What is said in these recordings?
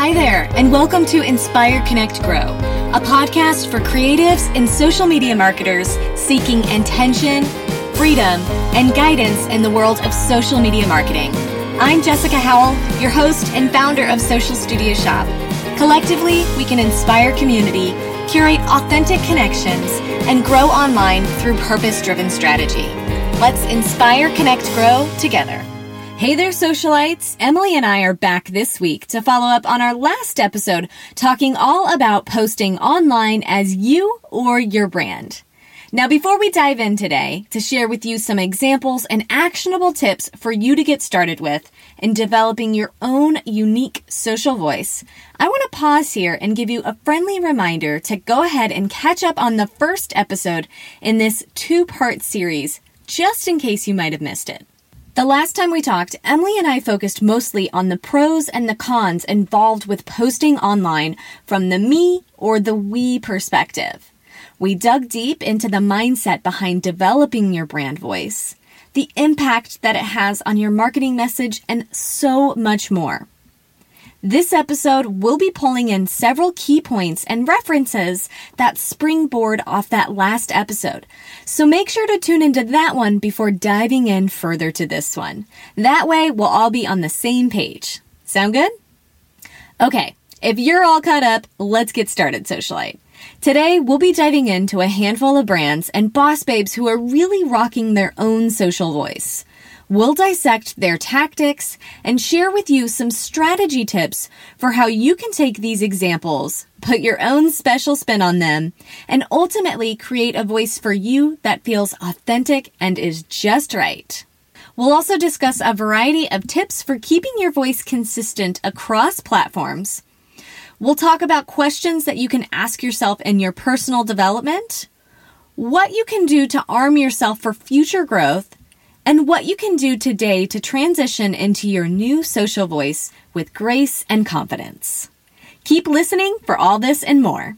Hi there, and welcome to Inspire Connect Grow, a podcast for creatives and social media marketers seeking intention, freedom, and guidance in the world of social media marketing. I'm Jessica Howell, your host and founder of Social Studio Shop. Collectively, we can inspire community, curate authentic connections, and grow online through purpose driven strategy. Let's inspire, connect, grow together. Hey there, socialites. Emily and I are back this week to follow up on our last episode talking all about posting online as you or your brand. Now, before we dive in today to share with you some examples and actionable tips for you to get started with in developing your own unique social voice, I want to pause here and give you a friendly reminder to go ahead and catch up on the first episode in this two part series, just in case you might have missed it. The last time we talked, Emily and I focused mostly on the pros and the cons involved with posting online from the me or the we perspective. We dug deep into the mindset behind developing your brand voice, the impact that it has on your marketing message, and so much more. This episode will be pulling in several key points and references that springboard off that last episode. So make sure to tune into that one before diving in further to this one. That way we'll all be on the same page. Sound good? Okay, if you're all caught up, let's get started, socialite. Today, we'll be diving into a handful of brands and boss babes who are really rocking their own social voice. We'll dissect their tactics and share with you some strategy tips for how you can take these examples, put your own special spin on them, and ultimately create a voice for you that feels authentic and is just right. We'll also discuss a variety of tips for keeping your voice consistent across platforms. We'll talk about questions that you can ask yourself in your personal development, what you can do to arm yourself for future growth, and what you can do today to transition into your new social voice with grace and confidence. Keep listening for all this and more.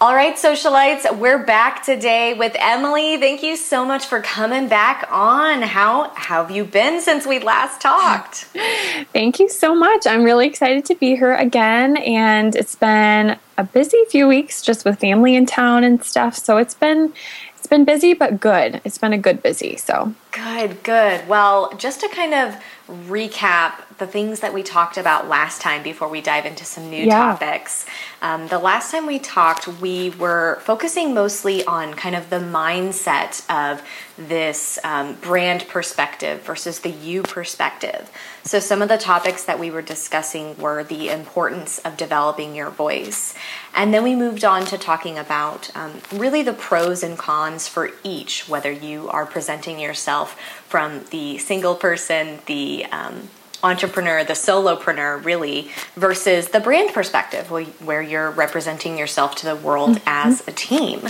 All right, socialites, we're back today with Emily. Thank you so much for coming back on. How, how have you been since we last talked? Thank you so much. I'm really excited to be here again, and it's been a busy few weeks just with family in town and stuff. So it's been it's been busy but good. It's been a good busy. So good, good. Well, just to kind of recap the things that we talked about last time before we dive into some new yeah. topics. Um, the last time we talked, we were focusing mostly on kind of the mindset of this um, brand perspective versus the you perspective. So, some of the topics that we were discussing were the importance of developing your voice. And then we moved on to talking about um, really the pros and cons for each, whether you are presenting yourself from the single person, the um, entrepreneur, the solopreneur, really, versus the brand perspective, where you're representing yourself to the world mm-hmm. as a team.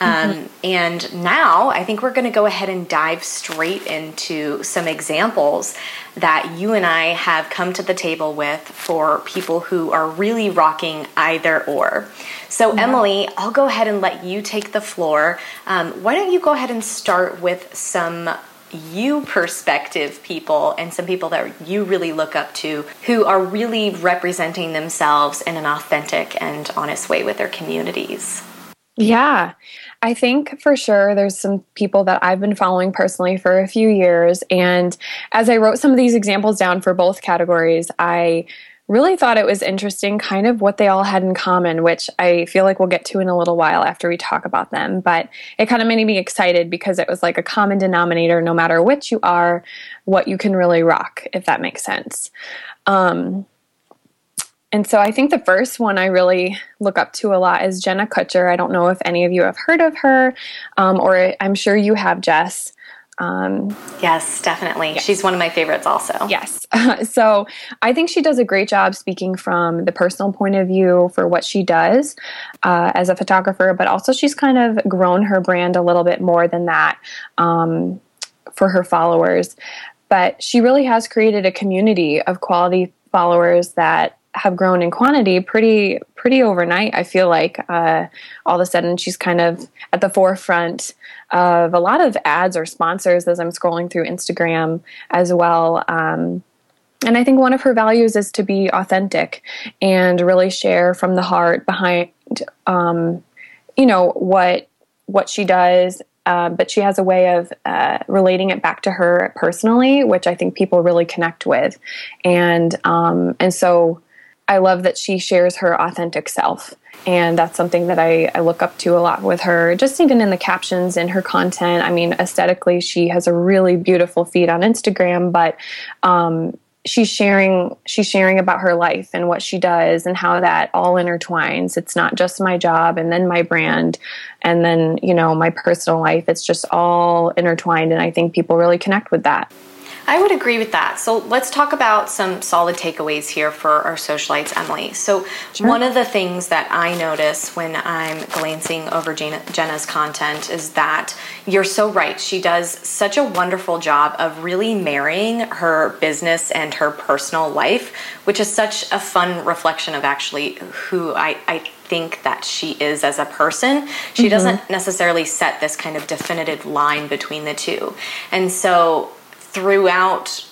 Um, mm-hmm. And now I think we're going to go ahead and dive straight into some examples that you and I have come to the table with for people who are really rocking either or. So, mm-hmm. Emily, I'll go ahead and let you take the floor. Um, why don't you go ahead and start with some you perspective people and some people that you really look up to who are really representing themselves in an authentic and honest way with their communities. Yeah. I think for sure there's some people that I've been following personally for a few years. And as I wrote some of these examples down for both categories, I really thought it was interesting kind of what they all had in common, which I feel like we'll get to in a little while after we talk about them. But it kind of made me excited because it was like a common denominator, no matter which you are, what you can really rock, if that makes sense. Um, and so I think the first one I really look up to a lot is Jenna Kutcher. I don't know if any of you have heard of her, um, or I'm sure you have, Jess. Um, yes, definitely. Yes. She's one of my favorites, also. Yes. so I think she does a great job speaking from the personal point of view for what she does uh, as a photographer, but also she's kind of grown her brand a little bit more than that um, for her followers. But she really has created a community of quality followers that have grown in quantity pretty pretty overnight. I feel like uh, all of a sudden she's kind of at the forefront of a lot of ads or sponsors as I'm scrolling through Instagram as well. Um, and I think one of her values is to be authentic and really share from the heart behind, um, you know, what what she does. Uh, but she has a way of uh, relating it back to her personally, which I think people really connect with, and um, and so I love that she shares her authentic self. And that's something that I, I, look up to a lot with her, just even in the captions in her content. I mean, aesthetically, she has a really beautiful feed on Instagram, but um, she's sharing she's sharing about her life and what she does and how that all intertwines. It's not just my job and then my brand and then, you know, my personal life. It's just all intertwined and I think people really connect with that. I would agree with that. So let's talk about some solid takeaways here for our socialites, Emily. So sure. one of the things that I notice when I'm glancing over Jenna's content is that you're so right. She does such a wonderful job of really marrying her business and her personal life, which is such a fun reflection of actually who I, I think that she is as a person. She mm-hmm. doesn't necessarily set this kind of definitive line between the two. And so throughout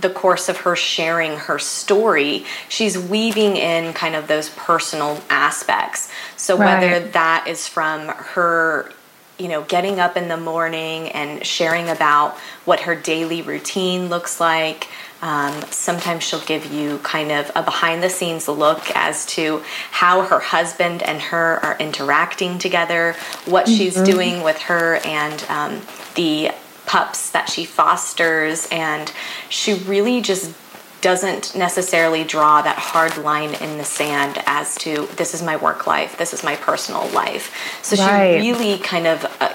the course of her sharing her story, she's weaving in kind of those personal aspects. So right. whether that is from her you know, getting up in the morning and sharing about what her daily routine looks like. Um, sometimes she'll give you kind of a behind the scenes look as to how her husband and her are interacting together, what mm-hmm. she's doing with her, and um, the pups that she fosters, and she really just doesn't necessarily draw that hard line in the sand as to this is my work life, this is my personal life. So right. she really kind of uh,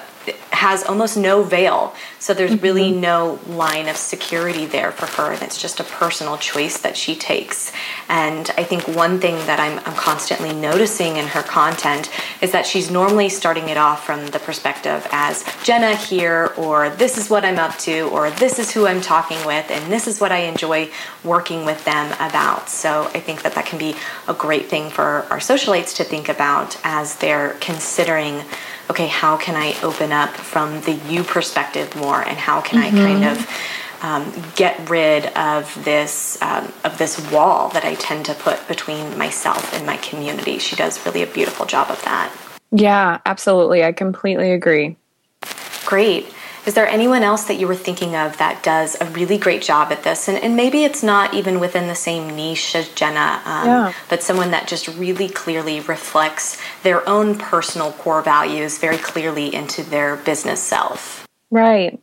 has almost no veil. So there's mm-hmm. really no line of security there for her. And it's just a personal choice that she takes. And I think one thing that I'm, I'm constantly noticing in her content is that she's normally starting it off from the perspective as Jenna here, or this is what I'm up to, or this is who I'm talking with, and this is what I enjoy working with them about. So I think that that can be a great thing for our socialites to think about as they're considering okay, how can I open up from the you perspective more, and how can mm-hmm. I kind of um, get rid of this um, of this wall that I tend to put between myself and my community. She does really a beautiful job of that. Yeah, absolutely. I completely agree. Great. Is there anyone else that you were thinking of that does a really great job at this? And, and maybe it's not even within the same niche as Jenna, um, yeah. but someone that just really clearly reflects their own personal core values very clearly into their business self. Right.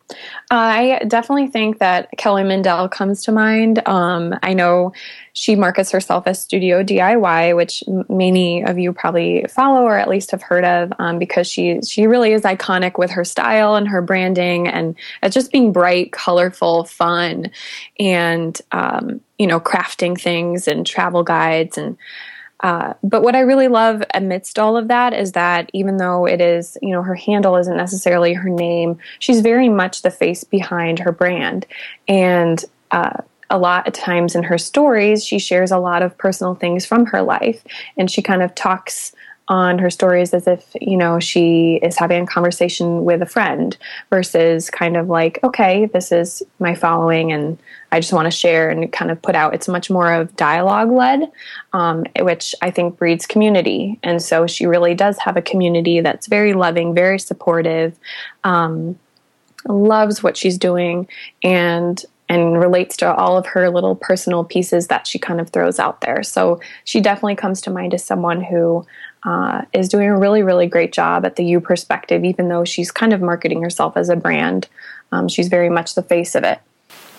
I definitely think that Kelly Mindell comes to mind. Um, I know she markets herself as Studio DIY, which many of you probably follow or at least have heard of, um, because she she really is iconic with her style and her branding and it's just being bright, colorful, fun, and um, you know, crafting things and travel guides and uh, but what I really love amidst all of that is that even though it is, you know, her handle isn't necessarily her name, she's very much the face behind her brand. And uh, a lot of times in her stories, she shares a lot of personal things from her life. And she kind of talks on her stories as if you know she is having a conversation with a friend versus kind of like okay this is my following and i just want to share and kind of put out. It's much more of dialogue led um, which i think breeds community. And so she really does have a community that's very loving very supportive um, loves what she's doing and and relates to all of her little personal pieces that she kind of throws out there. So she definitely comes to mind as someone who uh, is doing a really, really great job at the you perspective, even though she's kind of marketing herself as a brand. Um, she's very much the face of it.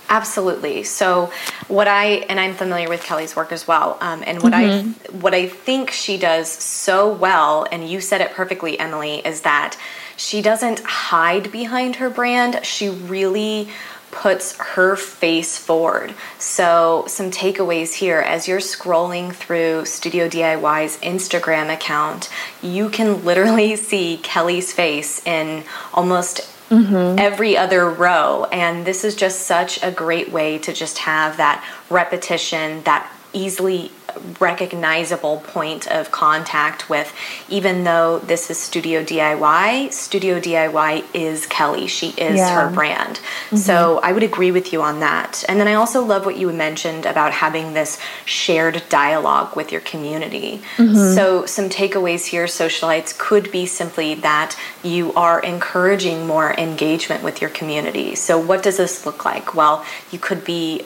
Absolutely. So, what I and I'm familiar with Kelly's work as well, um, and what mm-hmm. I what I think she does so well, and you said it perfectly, Emily, is that she doesn't hide behind her brand. She really puts her face forward. So, some takeaways here as you're scrolling through Studio DIY's Instagram account, you can literally see Kelly's face in almost mm-hmm. every other row. And this is just such a great way to just have that repetition, that easily recognizable point of contact with even though this is studio diy studio diy is kelly she is yeah. her brand mm-hmm. so i would agree with you on that and then i also love what you mentioned about having this shared dialogue with your community mm-hmm. so some takeaways here socialites could be simply that you are encouraging more engagement with your community so what does this look like well you could be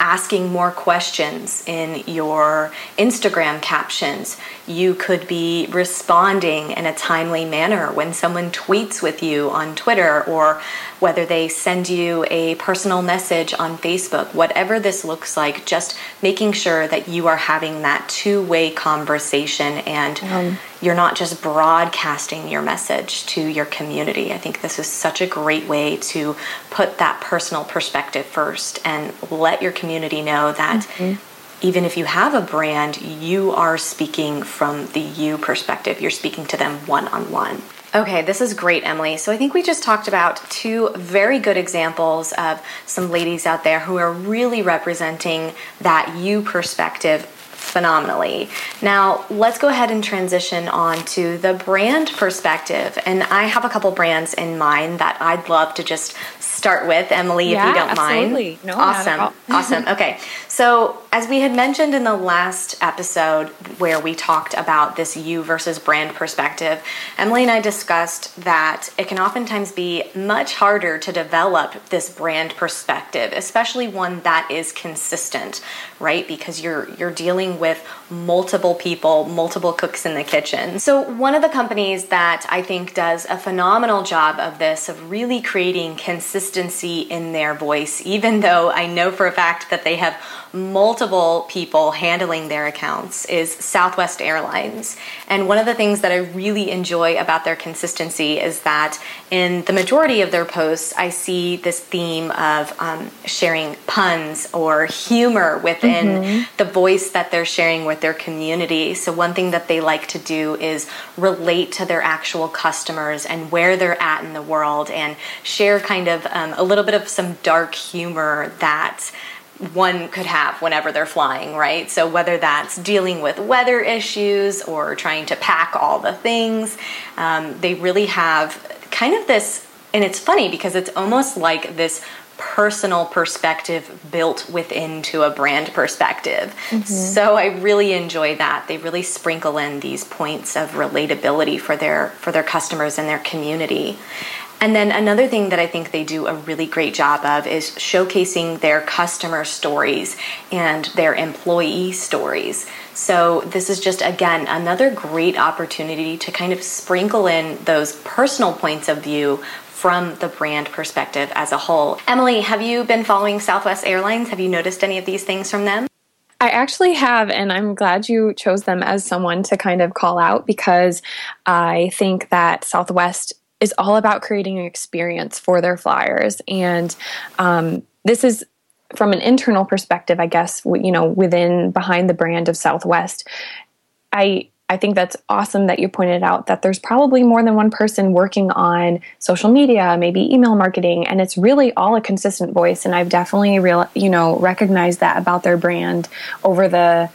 asking more questions in your Instagram captions. You could be responding in a timely manner when someone tweets with you on Twitter or whether they send you a personal message on Facebook, whatever this looks like, just making sure that you are having that two way conversation and um, you're not just broadcasting your message to your community. I think this is such a great way to put that personal perspective first and let your community know that. Mm-hmm even if you have a brand, you are speaking from the you perspective. You're speaking to them one on one. Okay, this is great, Emily. So I think we just talked about two very good examples of some ladies out there who are really representing that you perspective phenomenally. Now, let's go ahead and transition on to the brand perspective. And I have a couple brands in mind that I'd love to just start with, Emily, yeah, if you don't absolutely. mind. No, awesome. awesome. Okay. So, as we had mentioned in the last episode where we talked about this you versus brand perspective, Emily and I discussed that it can oftentimes be much harder to develop this brand perspective, especially one that is consistent, right? Because you're you're dealing with multiple people, multiple cooks in the kitchen. So, one of the companies that I think does a phenomenal job of this of really creating consistency in their voice, even though I know for a fact that they have multiple people handling their accounts is Southwest Airlines. And one of the things that I really enjoy about their consistency is that in the majority of their posts, I see this theme of um, sharing puns or humor within mm-hmm. the voice that they're sharing with their community. So, one thing that they like to do is relate to their actual customers and where they're at in the world and share kind of um, a little bit of some dark humor that one could have whenever they're flying, right? So, whether that's dealing with weather issues or trying to pack all the things, um, they really have kind of this, and it's funny because it's almost like this personal perspective built within to a brand perspective. Mm-hmm. So I really enjoy that. They really sprinkle in these points of relatability for their for their customers and their community. And then another thing that I think they do a really great job of is showcasing their customer stories and their employee stories. So, this is just again another great opportunity to kind of sprinkle in those personal points of view from the brand perspective as a whole. Emily, have you been following Southwest Airlines? Have you noticed any of these things from them? I actually have, and I'm glad you chose them as someone to kind of call out because I think that Southwest is all about creating an experience for their flyers. And um, this is from an internal perspective, I guess, you know, within behind the brand of Southwest. I I think that's awesome that you pointed out that there's probably more than one person working on social media, maybe email marketing, and it's really all a consistent voice. And I've definitely real, you know, recognized that about their brand over the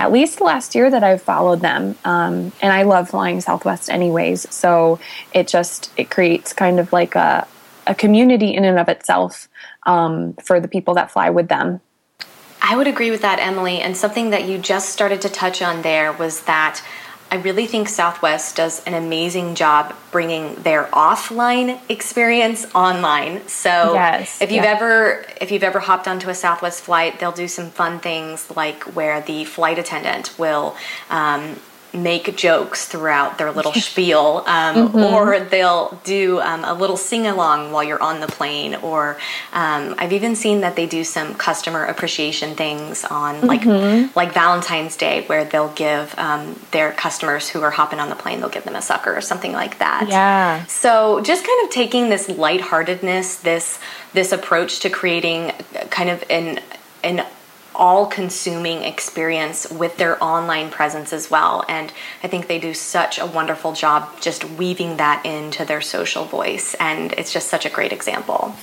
at least last year that I've followed them. Um, and I love flying Southwest anyways. So it just, it creates kind of like a, a community in and of itself um, for the people that fly with them. I would agree with that, Emily. And something that you just started to touch on there was that I really think Southwest does an amazing job bringing their offline experience online. So yes, if you've yeah. ever if you've ever hopped onto a Southwest flight, they'll do some fun things like where the flight attendant will um, make jokes throughout their little spiel, um, mm-hmm. or they'll do um, a little sing along while you're on the plane. Or um, I've even seen that they do some customer appreciation things on like mm-hmm. like Valentine's Day, where they'll give um, their customers who are hopping on the plane, they'll give them a sucker or something like that. Yeah. So just kind of taking this lightheartedness, this this approach to creating kind of an an all consuming experience with their online presence as well. And I think they do such a wonderful job just weaving that into their social voice. And it's just such a great example.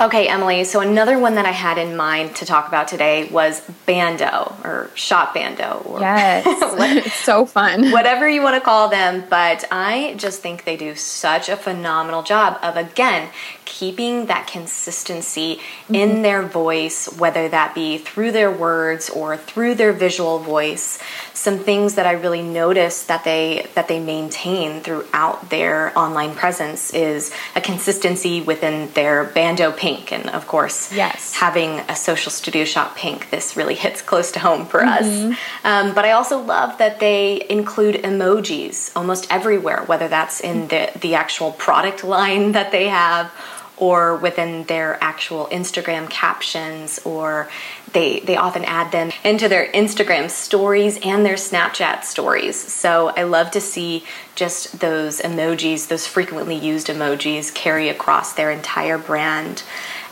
Okay, Emily. So another one that I had in mind to talk about today was Bando or Shop Bando. Or yes, it's so fun. Whatever you want to call them, but I just think they do such a phenomenal job of again keeping that consistency mm-hmm. in their voice, whether that be through their words or through their visual voice. Some things that I really noticed that they that they maintain throughout their online presence is a consistency within their bando pink, and of course, yes, having a social studio shop pink. This really hits close to home for mm-hmm. us. Um, but I also love that they include emojis almost everywhere, whether that's in the the actual product line that they have or within their actual Instagram captions or they they often add them into their Instagram stories and their Snapchat stories. So I love to see just those emojis, those frequently used emojis carry across their entire brand.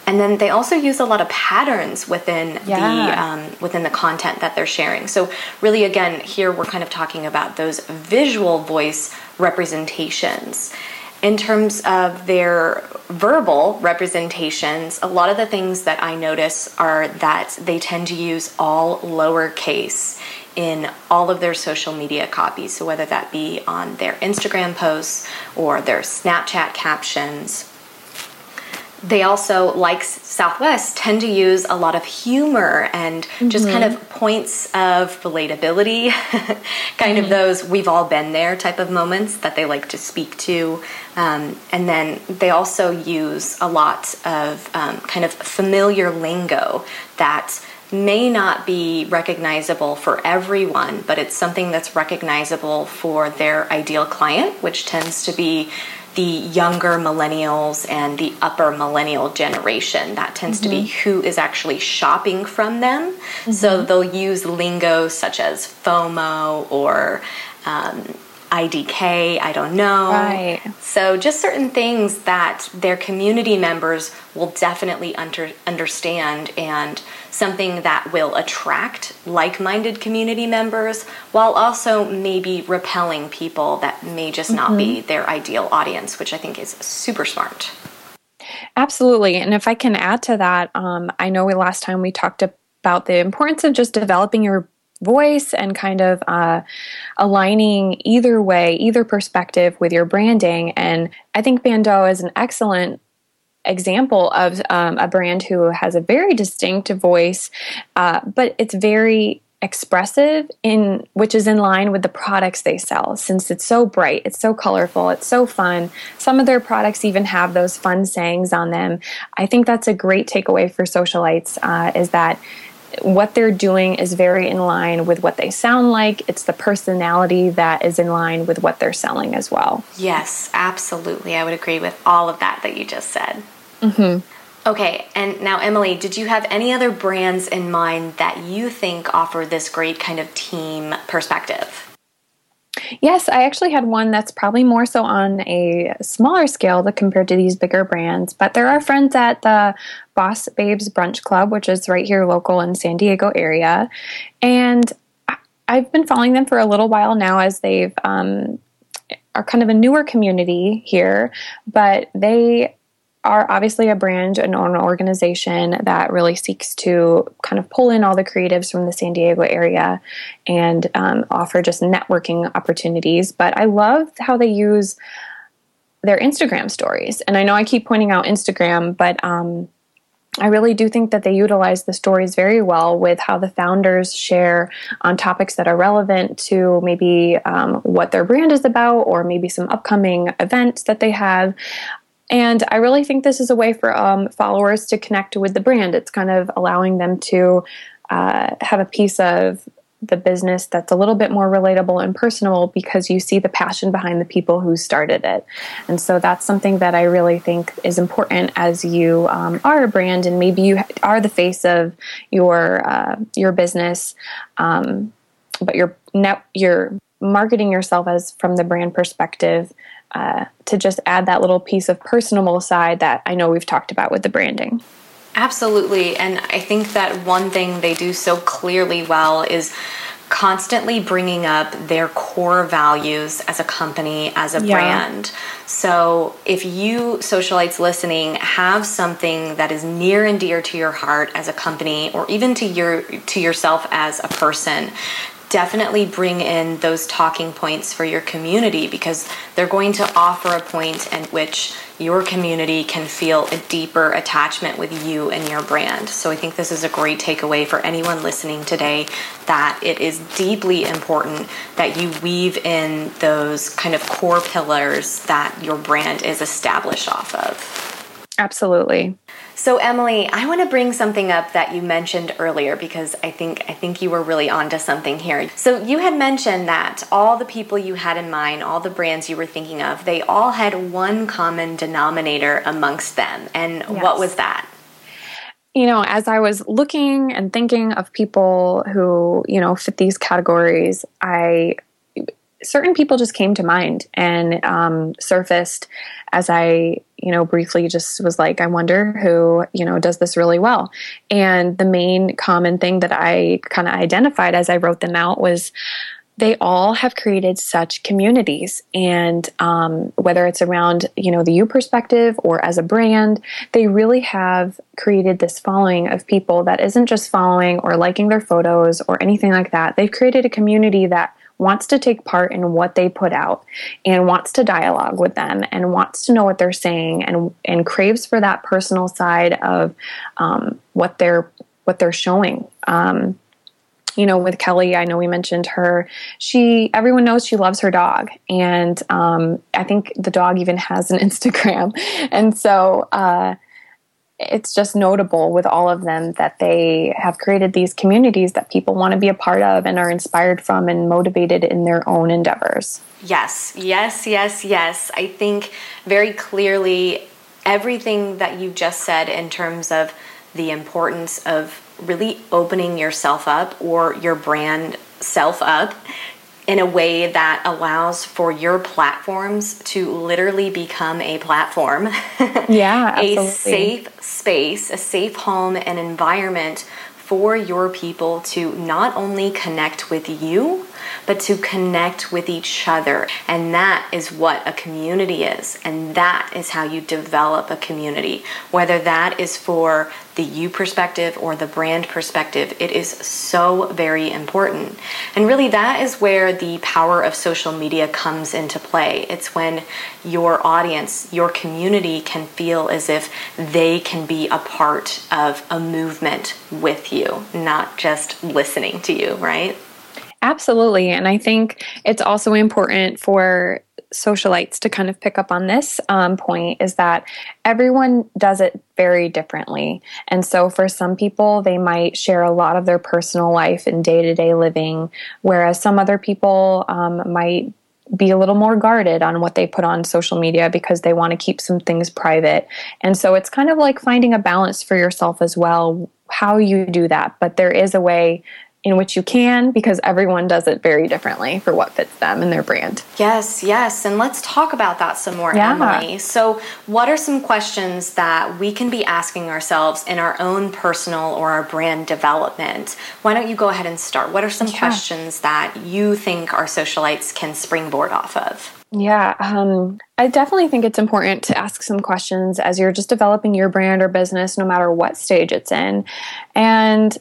And then they also use a lot of patterns within yeah. the um, within the content that they're sharing. So really, again, here we're kind of talking about those visual voice representations in terms of their verbal representations, a lot of the things that I notice are that they tend to use all lowercase in all of their social media copies. So, whether that be on their Instagram posts or their Snapchat captions they also, like Southwest, tend to use a lot of humor and mm-hmm. just kind of mm-hmm. points of relatability, kind mm-hmm. of those we've all been there type of moments that they like to speak to. Um, and then they also use a lot of um, kind of familiar lingo that may not be recognizable for everyone, but it's something that's recognizable for their ideal client, which tends to be the younger millennials and the upper millennial generation. That tends mm-hmm. to be mm-hmm. who is actually shopping from them. Mm-hmm. So they'll use lingo such as FOMO or um, IDK, I don't know. Right. So just certain things that their community members will definitely under, understand and something that will attract like-minded community members while also maybe repelling people that may just not mm-hmm. be their ideal audience, which I think is super smart. Absolutely. And if I can add to that, um, I know we, last time we talked about the importance of just developing your voice and kind of uh, aligning either way, either perspective with your branding. And I think Bando is an excellent example of um, a brand who has a very distinct voice, uh, but it's very expressive in which is in line with the products they sell since it's so bright it's so colorful it's so fun some of their products even have those fun sayings on them i think that's a great takeaway for socialites uh, is that what they're doing is very in line with what they sound like. It's the personality that is in line with what they're selling as well. Yes, absolutely. I would agree with all of that that you just said. Mm-hmm. Okay, and now, Emily, did you have any other brands in mind that you think offer this great kind of team perspective? Yes, I actually had one that's probably more so on a smaller scale compared to these bigger brands. But there are friends at the Boss Babes Brunch Club, which is right here local in San Diego area, and I've been following them for a little while now as they've um, are kind of a newer community here, but they are obviously a brand and an organization that really seeks to kind of pull in all the creatives from the San Diego area and um, offer just networking opportunities. But I love how they use their Instagram stories. And I know I keep pointing out Instagram, but um, I really do think that they utilize the stories very well with how the founders share on topics that are relevant to maybe um, what their brand is about or maybe some upcoming events that they have. And I really think this is a way for um, followers to connect with the brand. It's kind of allowing them to uh, have a piece of the business that's a little bit more relatable and personal because you see the passion behind the people who started it. And so that's something that I really think is important as you um, are a brand and maybe you are the face of your uh, your business, um, but you're net, you're marketing yourself as from the brand perspective uh, to just add that little piece of personable side that I know we've talked about with the branding. Absolutely. And I think that one thing they do so clearly well is constantly bringing up their core values as a company, as a yeah. brand. So, if you socialites listening have something that is near and dear to your heart as a company or even to your to yourself as a person, definitely bring in those talking points for your community because they're going to offer a point at which your community can feel a deeper attachment with you and your brand. So I think this is a great takeaway for anyone listening today that it is deeply important that you weave in those kind of core pillars that your brand is established off of. Absolutely. So Emily, I want to bring something up that you mentioned earlier because I think I think you were really onto something here. So you had mentioned that all the people you had in mind, all the brands you were thinking of, they all had one common denominator amongst them. And yes. what was that? you know, as I was looking and thinking of people who, you know, fit these categories, I certain people just came to mind and um, surfaced as I, you know, briefly just was like, I wonder who, you know, does this really well. And the main common thing that I kind of identified as I wrote them out was they all have created such communities and um, whether it's around you know the you perspective or as a brand they really have created this following of people that isn't just following or liking their photos or anything like that they've created a community that wants to take part in what they put out and wants to dialogue with them and wants to know what they're saying and and craves for that personal side of um, what they're what they're showing. Um, you know, with Kelly, I know we mentioned her. She, everyone knows she loves her dog, and um, I think the dog even has an Instagram, and so. Uh, it's just notable with all of them that they have created these communities that people want to be a part of and are inspired from and motivated in their own endeavors. Yes, yes, yes, yes. I think very clearly everything that you just said in terms of the importance of really opening yourself up or your brand self up in a way that allows for your platforms to literally become a platform. Yeah, a safe space, a safe home and environment for your people to not only connect with you, but to connect with each other. And that is what a community is. And that is how you develop a community. Whether that is for the you perspective or the brand perspective, it is so very important. And really, that is where the power of social media comes into play. It's when your audience, your community can feel as if they can be a part of a movement with you, not just listening to you, right? Absolutely. And I think it's also important for socialites to kind of pick up on this um, point is that everyone does it very differently. And so for some people, they might share a lot of their personal life and day to day living, whereas some other people um, might be a little more guarded on what they put on social media because they want to keep some things private. And so it's kind of like finding a balance for yourself as well, how you do that. But there is a way in which you can because everyone does it very differently for what fits them and their brand. Yes, yes. And let's talk about that some more, yeah. Emily. So, what are some questions that we can be asking ourselves in our own personal or our brand development? Why don't you go ahead and start? What are some yeah. questions that you think our socialites can springboard off of? Yeah, um, I definitely think it's important to ask some questions as you're just developing your brand or business, no matter what stage it's in. And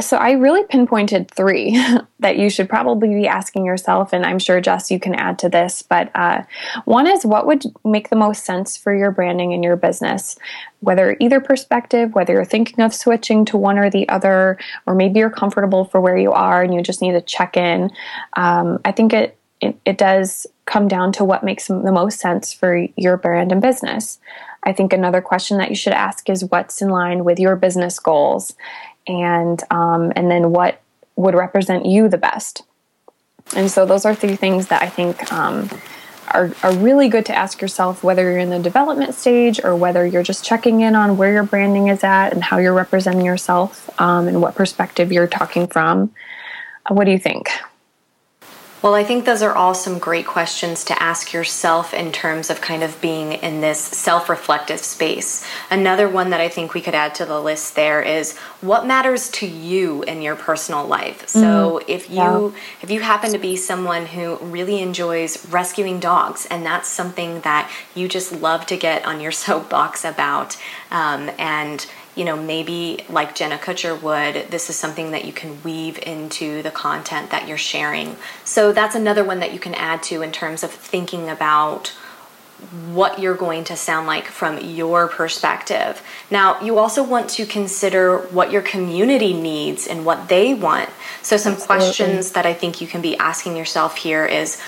so I really pinpointed three that you should probably be asking yourself, and I'm sure Jess, you can add to this. But uh, one is what would make the most sense for your branding and your business, whether either perspective, whether you're thinking of switching to one or the other, or maybe you're comfortable for where you are and you just need to check in. Um, I think it, it it does come down to what makes the most sense for your brand and business. I think another question that you should ask is what's in line with your business goals and um, and then what would represent you the best. And so those are three things that I think um, are, are really good to ask yourself whether you're in the development stage or whether you're just checking in on where your branding is at and how you're representing yourself um, and what perspective you're talking from. Uh, what do you think? Well, I think those are all some great questions to ask yourself in terms of kind of being in this self reflective space. Another one that I think we could add to the list there is what matters to you in your personal life. So mm, if you yeah. if you happen to be someone who really enjoys rescuing dogs and that's something that you just love to get on your soapbox about um, and you know, maybe like Jenna Kutcher would, this is something that you can weave into the content that you're sharing. So that's another one that you can add to in terms of thinking about what you're going to sound like from your perspective. Now, you also want to consider what your community needs and what they want. So, some Absolutely. questions that I think you can be asking yourself here is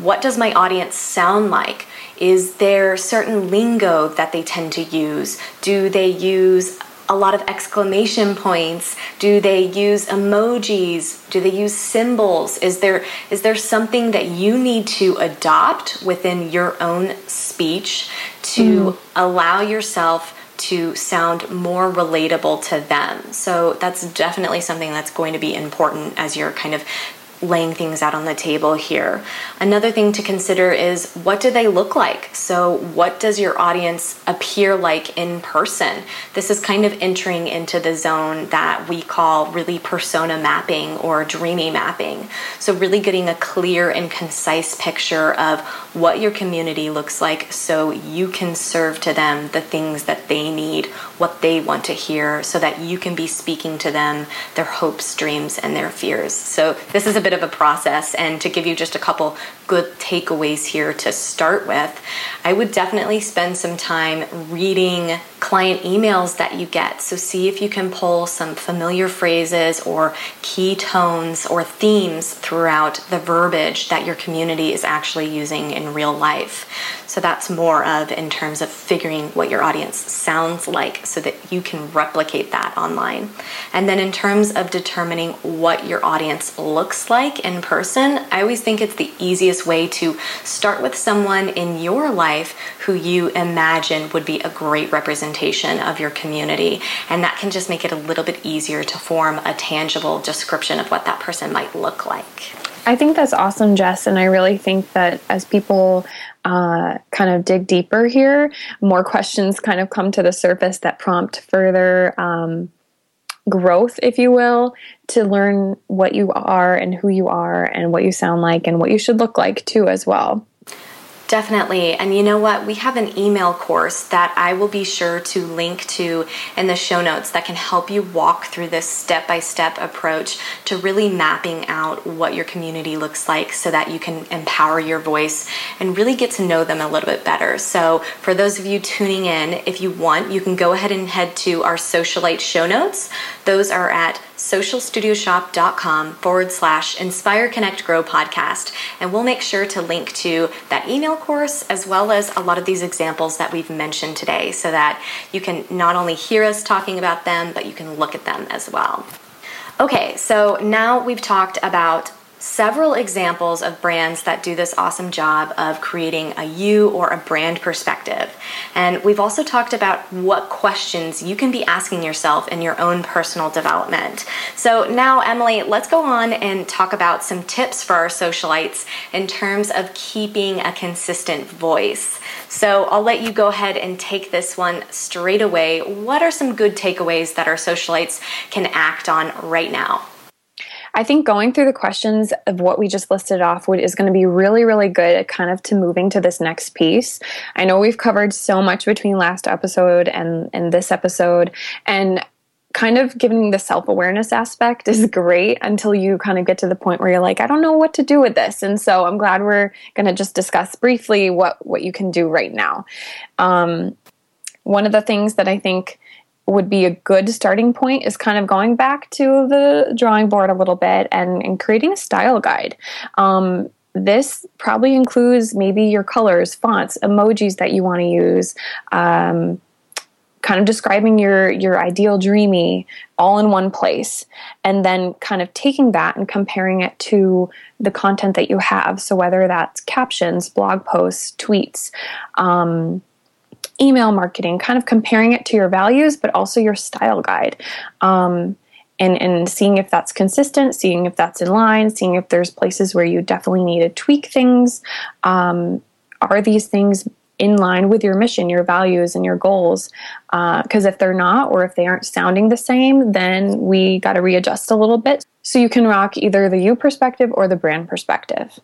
what does my audience sound like? Is there certain lingo that they tend to use? Do they use a lot of exclamation points? Do they use emojis? Do they use symbols? Is there is there something that you need to adopt within your own speech to mm. allow yourself to sound more relatable to them. So that's definitely something that's going to be important as you're kind of laying things out on the table here. Another thing to consider is what do they look like? So, what does your audience appear like in person? This is kind of entering into the zone that we call really persona mapping or dreamy mapping. So, really getting a clear and concise picture of what your community looks like so you can serve to them the things that they need, what they want to hear, so that you can be speaking to them their hopes, dreams, and their fears. So, this is a bit of a process, and to give you just a couple good takeaways here to start with, I would definitely spend some time reading client emails that you get. So, see if you can pull some familiar phrases or key tones or themes throughout the verbiage that your community is actually using in real life. So that's more of in terms of figuring what your audience sounds like so that you can replicate that online. And then in terms of determining what your audience looks like in person, I always think it's the easiest way to start with someone in your life who you imagine would be a great representation of your community. And that can just make it a little bit easier to form a tangible description of what that person might look like. I think that's awesome, Jess. And I really think that as people uh, kind of dig deeper here, more questions kind of come to the surface that prompt further um, growth, if you will, to learn what you are and who you are and what you sound like and what you should look like too, as well. Definitely. And you know what? We have an email course that I will be sure to link to in the show notes that can help you walk through this step by step approach to really mapping out what your community looks like so that you can empower your voice and really get to know them a little bit better. So, for those of you tuning in, if you want, you can go ahead and head to our Socialite show notes. Those are at socialstudioshop.com forward slash inspire connect grow podcast. And we'll make sure to link to that email course as well as a lot of these examples that we've mentioned today so that you can not only hear us talking about them but you can look at them as well. Okay so now we've talked about several examples of brands that do this awesome job of creating a you or a brand perspective. And we've also talked about what questions you can be asking yourself in your own personal development. So now, Emily, let's go on and talk about some tips for our socialites in terms of keeping a consistent voice. So I'll let you go ahead and take this one straight away. What are some good takeaways that our socialites can act on right now? I think going through the questions of what we just listed off would, is going to be really, really good at kind of to moving to this next piece. I know we've covered so much between last episode and, and this episode, and kind of giving the self awareness aspect is great until you kind of get to the point where you're like, I don't know what to do with this. And so I'm glad we're going to just discuss briefly what, what you can do right now. Um, one of the things that I think would be a good starting point is kind of going back to the drawing board a little bit and, and creating a style guide. Um, this probably includes maybe your colors, fonts, emojis that you want to use. Um, kind of describing your your ideal dreamy all in one place and then kind of taking that and comparing it to the content that you have so whether that's captions blog posts tweets um, email marketing, kind of comparing it to your values, but also your style guide. Um, and, and seeing if that's consistent, seeing if that's in line, seeing if there's places where you definitely need to tweak things. Um, are these things in line with your mission, your values, and your goals. Because uh, if they're not, or if they aren't sounding the same, then we got to readjust a little bit so you can rock either the you perspective or the brand perspective.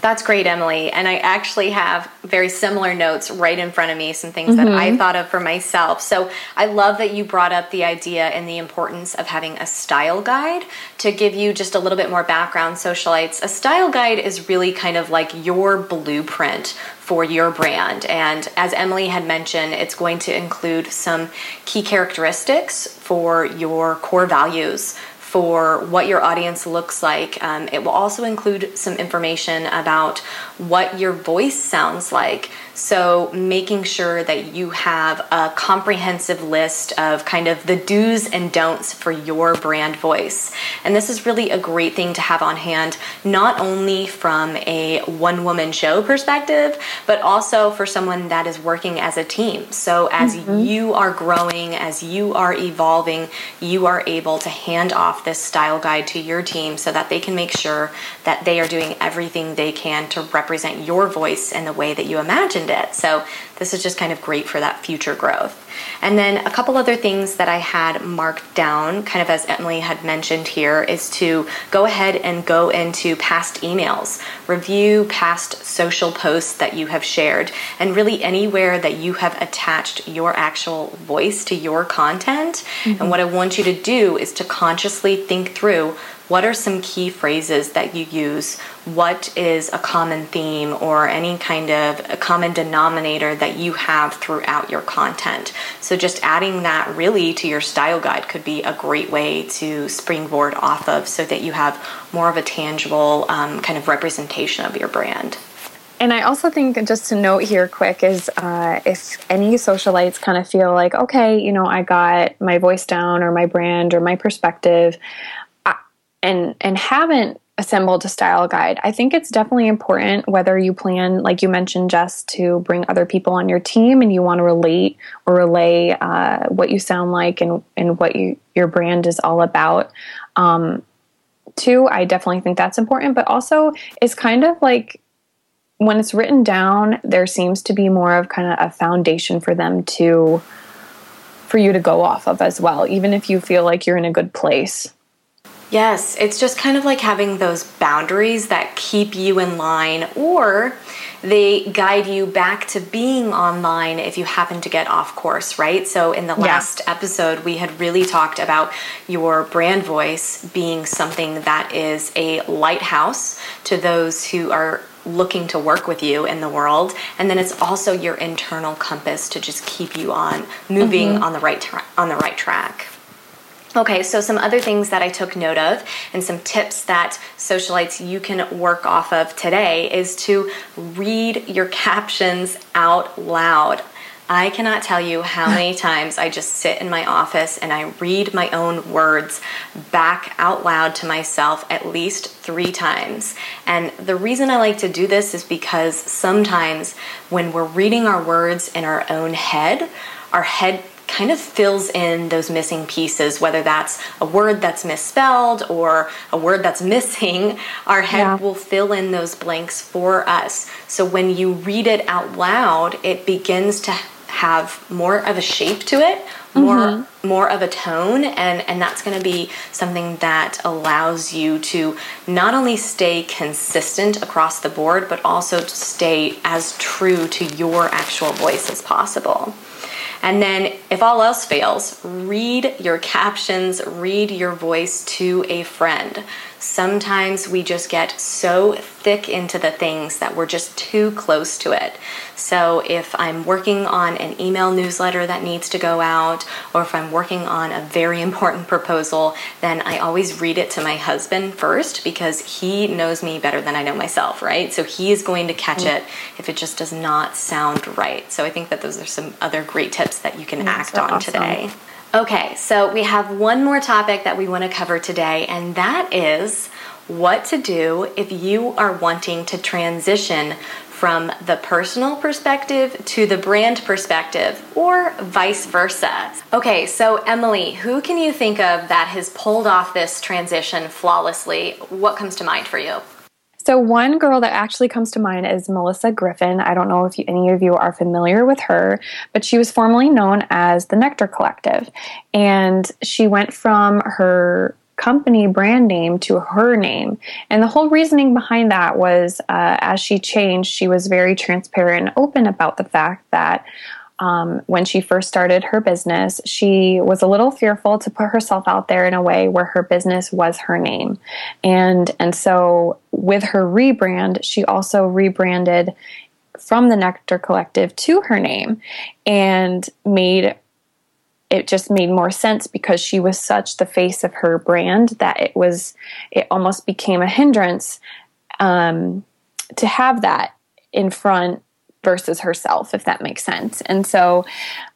That's great, Emily. And I actually have very similar notes right in front of me, some things mm-hmm. that I thought of for myself. So I love that you brought up the idea and the importance of having a style guide to give you just a little bit more background, socialites. A style guide is really kind of like your blueprint for your brand. And as Emily had mentioned, it's going to include some key characteristics for your core values for what your audience looks like. Um, it will also include some information about what your voice sounds like. So, making sure that you have a comprehensive list of kind of the do's and don'ts for your brand voice. And this is really a great thing to have on hand, not only from a one woman show perspective, but also for someone that is working as a team. So, as mm-hmm. you are growing, as you are evolving, you are able to hand off this style guide to your team so that they can make sure that they are doing everything they can to represent your voice in the way that you imagined it. So this is just kind of great for that future growth. And then a couple other things that I had marked down, kind of as Emily had mentioned here, is to go ahead and go into past emails, review past social posts that you have shared, and really anywhere that you have attached your actual voice to your content. Mm-hmm. And what I want you to do is to consciously think through what are some key phrases that you use? What is a common theme or any kind of a common denominator that you have throughout your content? So, just adding that really to your style guide could be a great way to springboard off of so that you have more of a tangible um, kind of representation of your brand. And I also think just to note here quick is uh, if any socialites kind of feel like, okay, you know, I got my voice down or my brand or my perspective, and and haven't assembled a style guide, I think it's definitely important whether you plan, like you mentioned, just to bring other people on your team and you want to relate or relay uh, what you sound like and, and what you, your brand is all about. Um, two, I definitely think that's important, but also it's kind of like when it's written down, there seems to be more of kind of a foundation for them to, for you to go off of as well, even if you feel like you're in a good place. Yes, it's just kind of like having those boundaries that keep you in line or they guide you back to being online if you happen to get off course, right? So, in the last yeah. episode, we had really talked about your brand voice being something that is a lighthouse to those who are looking to work with you in the world and then it's also your internal compass to just keep you on moving mm-hmm. on the right tra- on the right track Okay, so some other things that I took note of and some tips that socialites you can work off of today is to read your captions out loud. I cannot tell you how many times I just sit in my office and I read my own words back out loud to myself at least three times. And the reason I like to do this is because sometimes when we're reading our words in our own head, our head kind of fills in those missing pieces, whether that's a word that's misspelled or a word that's missing, our head yeah. will fill in those blanks for us. So when you read it out loud, it begins to have more of a shape to it more mm-hmm. more of a tone and and that's going to be something that allows you to not only stay consistent across the board but also to stay as true to your actual voice as possible and then, if all else fails, read your captions, read your voice to a friend. Sometimes we just get so thick into the things that we're just too close to it. So, if I'm working on an email newsletter that needs to go out, or if I'm working on a very important proposal, then I always read it to my husband first because he knows me better than I know myself, right? So, he is going to catch mm. it if it just does not sound right. So, I think that those are some other great tips that you can act on awesome. today. Okay, so we have one more topic that we want to cover today, and that is what to do if you are wanting to transition from the personal perspective to the brand perspective, or vice versa. Okay, so Emily, who can you think of that has pulled off this transition flawlessly? What comes to mind for you? So, one girl that actually comes to mind is Melissa Griffin. I don't know if you, any of you are familiar with her, but she was formerly known as the Nectar Collective. And she went from her company brand name to her name. And the whole reasoning behind that was uh, as she changed, she was very transparent and open about the fact that um, when she first started her business, she was a little fearful to put herself out there in a way where her business was her name. And, and so with her rebrand, she also rebranded from the Nectar Collective to her name and made it just made more sense because she was such the face of her brand that it was it almost became a hindrance um, to have that in front versus herself, if that makes sense. And so,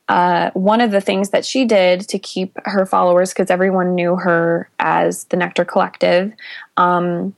uh, one of the things that she did to keep her followers, because everyone knew her as the Nectar Collective, um,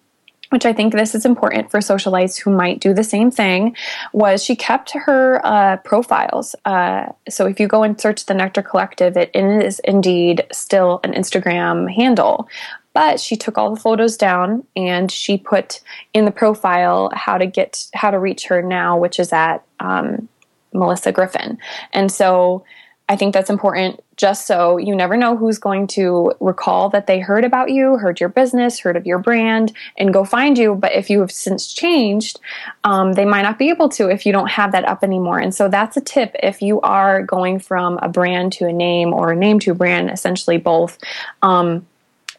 which I think this is important for socialites who might do the same thing, was she kept her uh, profiles. Uh, so if you go and search the Nectar Collective, it is indeed still an Instagram handle. But she took all the photos down and she put in the profile how to get how to reach her now, which is at um, Melissa Griffin. And so I think that's important just so you never know who's going to recall that they heard about you, heard your business, heard of your brand, and go find you. But if you have since changed, um, they might not be able to if you don't have that up anymore. And so that's a tip if you are going from a brand to a name or a name to a brand, essentially both. Um,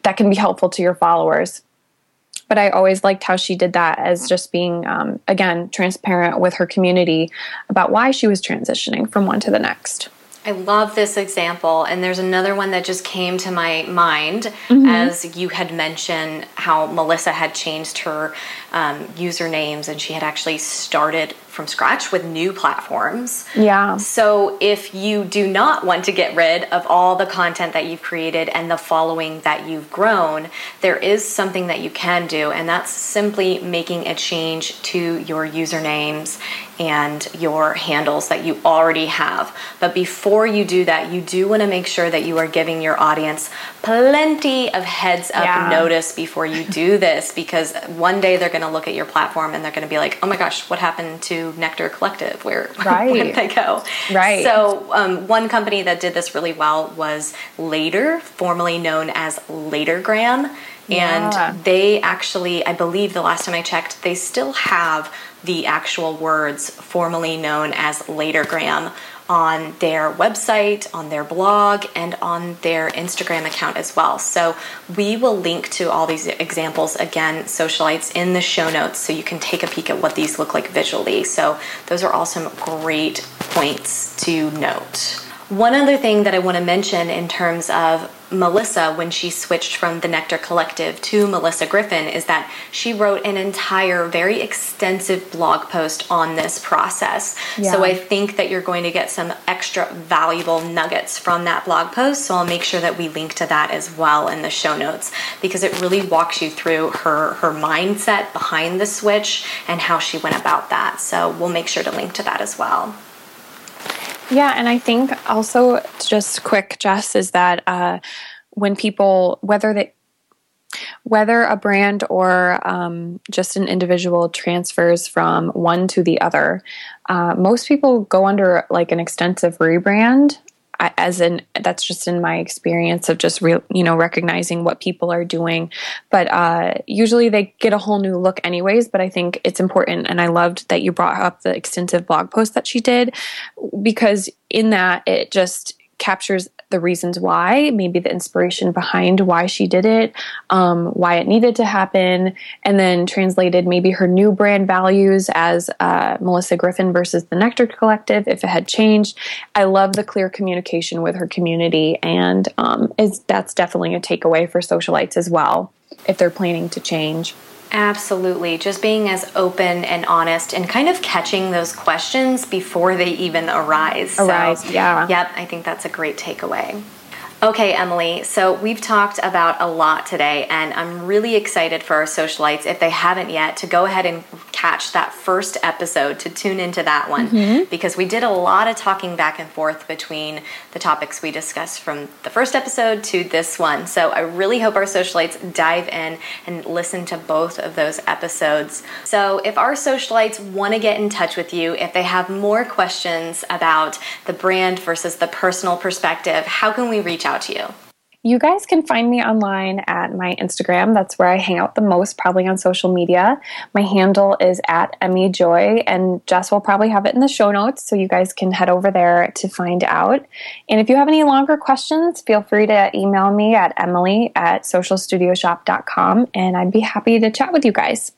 that can be helpful to your followers. But I always liked how she did that as just being, um, again, transparent with her community about why she was transitioning from one to the next. I love this example. And there's another one that just came to my mind mm-hmm. as you had mentioned how Melissa had changed her um, usernames and she had actually started from scratch with new platforms. Yeah. So if you do not want to get rid of all the content that you've created and the following that you've grown, there is something that you can do, and that's simply making a change to your usernames and your handles that you already have. But before you do that, you do want to make sure that you are giving your audience plenty of heads up yeah. notice before you do this because one day they're going to look at your platform and they're going to be like, oh my gosh, what happened to Nectar Collective? Where, right. where did they go? Right. So, um, one company that did this really well was Later, formerly known as Latergram. And yeah. they actually, I believe the last time I checked, they still have the actual words formerly known as Latergram on their website, on their blog, and on their Instagram account as well. So we will link to all these examples again, socialites, in the show notes so you can take a peek at what these look like visually. So those are all some great points to note. One other thing that I want to mention in terms of Melissa when she switched from the Nectar Collective to Melissa Griffin is that she wrote an entire, very extensive blog post on this process. Yeah. So I think that you're going to get some extra valuable nuggets from that blog post. So I'll make sure that we link to that as well in the show notes because it really walks you through her her mindset behind the switch and how she went about that. So we'll make sure to link to that as well. Yeah, and I think also just quick, Jess, is that uh, when people, whether they, whether a brand or um, just an individual transfers from one to the other, uh, most people go under like an extensive rebrand as in that's just in my experience of just real you know recognizing what people are doing. But uh, usually they get a whole new look anyways but i think it's important and i loved that you brought up the extensive blog post that she did because in that it just captures the reasons why, maybe the inspiration behind why she did it, um, why it needed to happen, and then translated maybe her new brand values as uh, Melissa Griffin versus the Nectar Collective if it had changed. I love the clear communication with her community, and um, is that's definitely a takeaway for socialites as well if they're planning to change. Absolutely. Just being as open and honest and kind of catching those questions before they even arise. Arise, so, yeah. Yep, I think that's a great takeaway. Okay, Emily, so we've talked about a lot today, and I'm really excited for our socialites, if they haven't yet, to go ahead and catch that first episode to tune into that one mm-hmm. because we did a lot of talking back and forth between the topics we discussed from the first episode to this one. So I really hope our socialites dive in and listen to both of those episodes. So if our socialites want to get in touch with you, if they have more questions about the brand versus the personal perspective, how can we reach out to you? You guys can find me online at my Instagram. That's where I hang out the most, probably on social media. My handle is at Emmy Joy, and Jess will probably have it in the show notes, so you guys can head over there to find out. And if you have any longer questions, feel free to email me at emily at socialstudioshop.com, and I'd be happy to chat with you guys.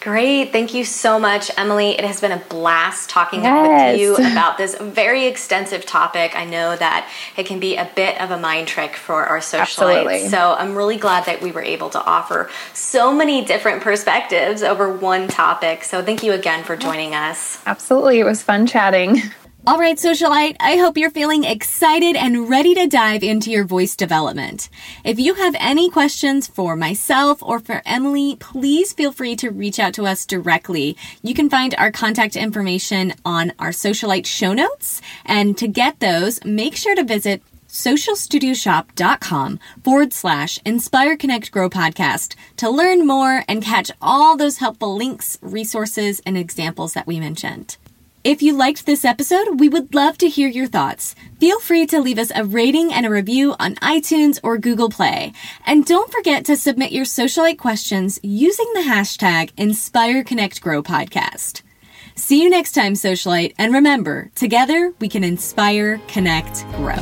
Great. Thank you so much, Emily. It has been a blast talking yes. with you about this very extensive topic. I know that it can be a bit of a mind trick for our socialites. So I'm really glad that we were able to offer so many different perspectives over one topic. So thank you again for joining us. Absolutely. It was fun chatting. All right, socialite, I hope you're feeling excited and ready to dive into your voice development. If you have any questions for myself or for Emily, please feel free to reach out to us directly. You can find our contact information on our socialite show notes. And to get those, make sure to visit socialstudioshop.com forward slash inspire connect grow podcast to learn more and catch all those helpful links, resources, and examples that we mentioned. If you liked this episode, we would love to hear your thoughts. Feel free to leave us a rating and a review on iTunes or Google Play. And don't forget to submit your socialite questions using the hashtag InspireConnectGrow podcast. See you next time, socialite, and remember, together we can inspire, connect, grow.